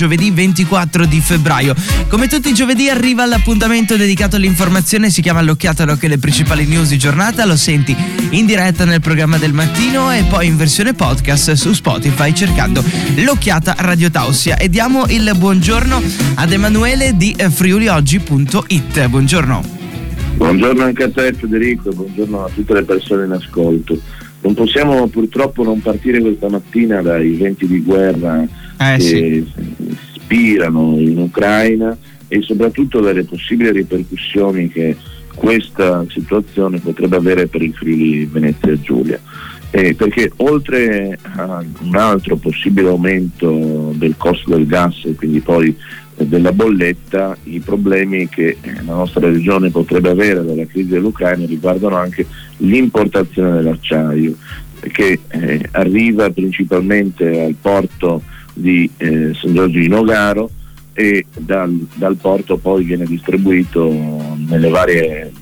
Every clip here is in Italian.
giovedì 24 di febbraio. Come tutti i giovedì arriva l'appuntamento dedicato all'informazione, si chiama L'Occhiata all'Occhio le principali news di giornata, lo senti in diretta nel programma del mattino e poi in versione podcast su Spotify cercando L'Occhiata Radio Tausia. E diamo il buongiorno ad Emanuele di friulioggi.it. Buongiorno. Buongiorno anche a te Federico, buongiorno a tutte le persone in ascolto. Non possiamo purtroppo non partire questa mattina dai venti di guerra eh, che sì. spirano in Ucraina e soprattutto dalle possibili ripercussioni che questa situazione potrebbe avere per il Friuli Venezia Giulia. Eh, perché oltre a un altro possibile aumento del costo del gas e quindi poi della bolletta, i problemi che la nostra regione potrebbe avere dalla crisi dell'Ucraina riguardano anche l'importazione dell'acciaio che eh, arriva principalmente al porto di eh, San Giorgio di Nogaro e dal, dal, porto poi viene distribuito nelle varie eh,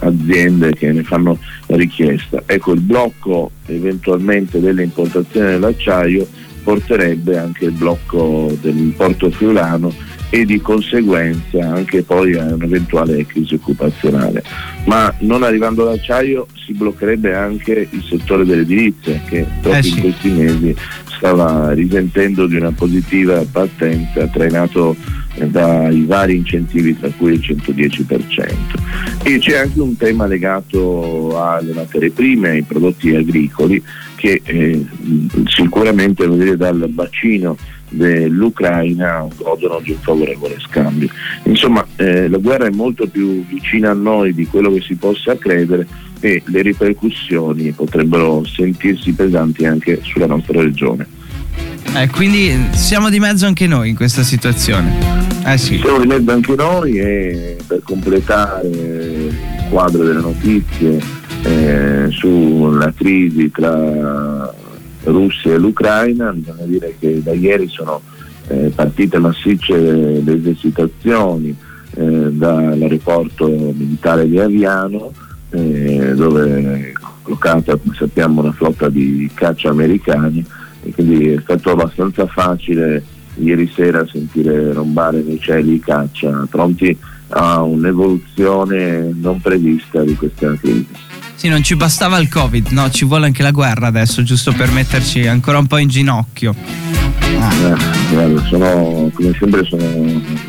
aziende che ne fanno richiesta. Ecco, il blocco eventualmente delle importazioni dell'acciaio porterebbe anche il blocco del porto friulano e di conseguenza anche poi a un'eventuale crisi occupazionale. Ma non arrivando all'acciaio si bloccherebbe anche il settore dell'edilizia che proprio eh sì. in questi mesi stava risentendo di una positiva partenza trainato dai vari incentivi tra cui il 110%. E c'è anche un tema legato alle materie prime, ai prodotti agricoli che eh, sicuramente dire, dal bacino dell'Ucraina godono di un favorevole scambio. Insomma, eh, la guerra è molto più vicina a noi di quello che si possa credere e le ripercussioni potrebbero sentirsi pesanti anche sulla nostra regione. Eh, quindi siamo di mezzo anche noi in questa situazione. Eh sì. Siamo di mezzo anche noi e per completare il quadro delle notizie eh, sulla crisi tra Russia e l'Ucraina, bisogna dire che da ieri sono eh, partite massicce le esercitazioni eh, dall'aeroporto militare di Aviano eh, dove è collocata come sappiamo una flotta di caccia americani e quindi è stato abbastanza facile ieri sera sentire rombare nei cieli i caccia pronti a un'evoluzione non prevista di questa crisi. Sì, non ci bastava il Covid, no, ci vuole anche la guerra adesso, giusto per metterci ancora un po' in ginocchio. Ah. Eh, sono, come sempre sono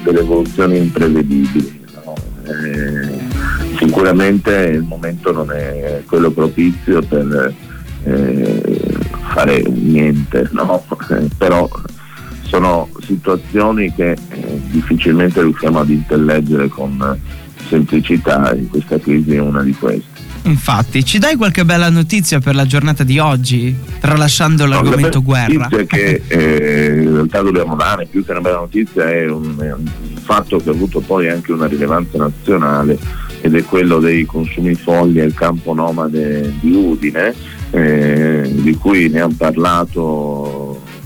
delle evoluzioni imprevedibili. Eh, sicuramente il momento non è quello propizio per eh, fare niente, no? Eh, però sono situazioni che eh, difficilmente riusciamo ad intelleggere con semplicità e questa crisi è una di queste. Infatti, ci dai qualche bella notizia per la giornata di oggi, tralasciando l'argomento no, guerra? La che eh, in realtà dobbiamo dare, più che una bella notizia, è un, è un, fatto che ha avuto poi anche una rilevanza nazionale ed è quello dei consumi folli al campo nomade di Udine, eh, di cui ne hanno parlato,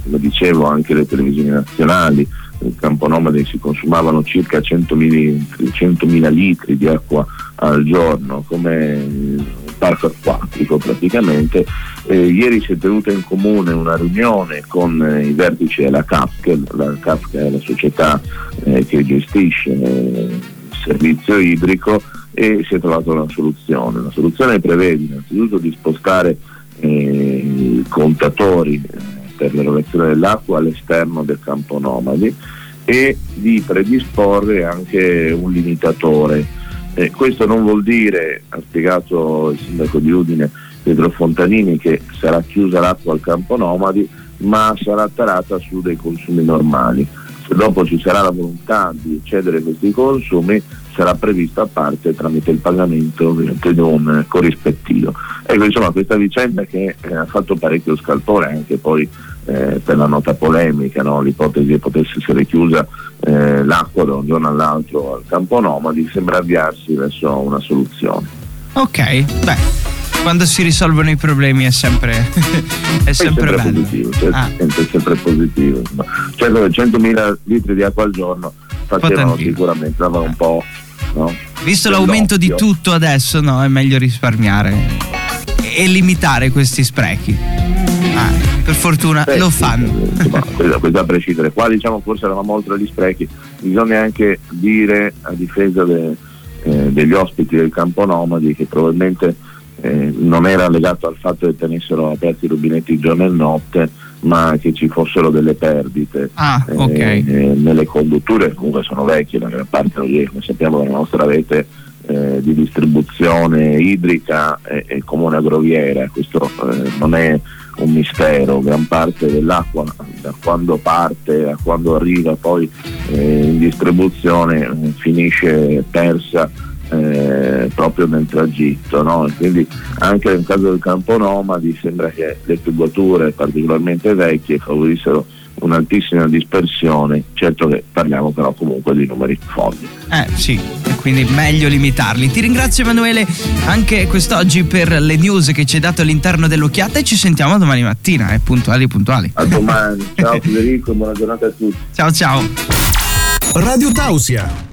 lo dicevo, anche le televisioni nazionali nel campo nomade si consumavano circa 100.000, 100.000 litri di acqua al giorno come parco acquatico praticamente. Eh, ieri si è tenuta in comune una riunione con eh, i vertici della CAFC, la CAFC è la società eh, che gestisce eh, il servizio idrico e si è trovata una soluzione. La soluzione prevede innanzitutto di spostare eh, i contatori per l'erogazione dell'acqua all'esterno del campo nomadi e di predisporre anche un limitatore. Eh, questo non vuol dire, ha spiegato il sindaco di Udine Pietro Fontanini, che sarà chiusa l'acqua al campo nomadi, ma sarà tarata su dei consumi normali. Se dopo ci sarà la volontà di eccedere questi consumi, sarà prevista a parte tramite il pagamento di un corrispettivo. Ecco, insomma, questa vicenda che eh, ha fatto parecchio scalpore anche poi eh, per la nota polemica, no? l'ipotesi che potesse essere chiusa eh, l'acqua da un giorno all'altro al campo nomadi, sembra avviarsi verso una soluzione. Ok, beh quando si risolvono i problemi è sempre, è sempre, è sempre positivo, cioè, ah. è sempre positivo. Certo 100.000 litri di acqua al giorno facevano sicuramente, davano un po' No? Visto l'aumento di tutto adesso, no, è meglio risparmiare e limitare questi sprechi. Ah, per fortuna Beh, lo fanno. Insomma, questo, questo a prescindere. Qua diciamo forse eravamo oltre gli sprechi, bisogna anche dire a difesa de, eh, degli ospiti del campo nomadi che probabilmente eh, non era legato al fatto che tenessero aperti i rubinetti giorno e notte, ma che ci fossero delle perdite ah, okay. eh, nelle condutture, comunque sono vecchie, la gran parte riescono, sappiamo che la nostra rete eh, di distribuzione idrica è, è comune agroviera, questo eh, non è un mistero, gran parte dell'acqua da quando parte a quando arriva poi eh, in distribuzione eh, finisce persa eh, proprio nel tragitto no? quindi anche nel caso del campo nomadi sembra che le tubature particolarmente vecchie favorissero un'altissima dispersione, certo che parliamo però comunque di numeri folli. Eh sì, quindi meglio limitarli. Ti ringrazio Emanuele anche quest'oggi per le news che ci hai dato all'interno dell'occhiata e ci sentiamo domani mattina, eh, puntuali puntuali. A domani, ciao Federico, buona giornata a tutti. Ciao ciao. Radio Tausia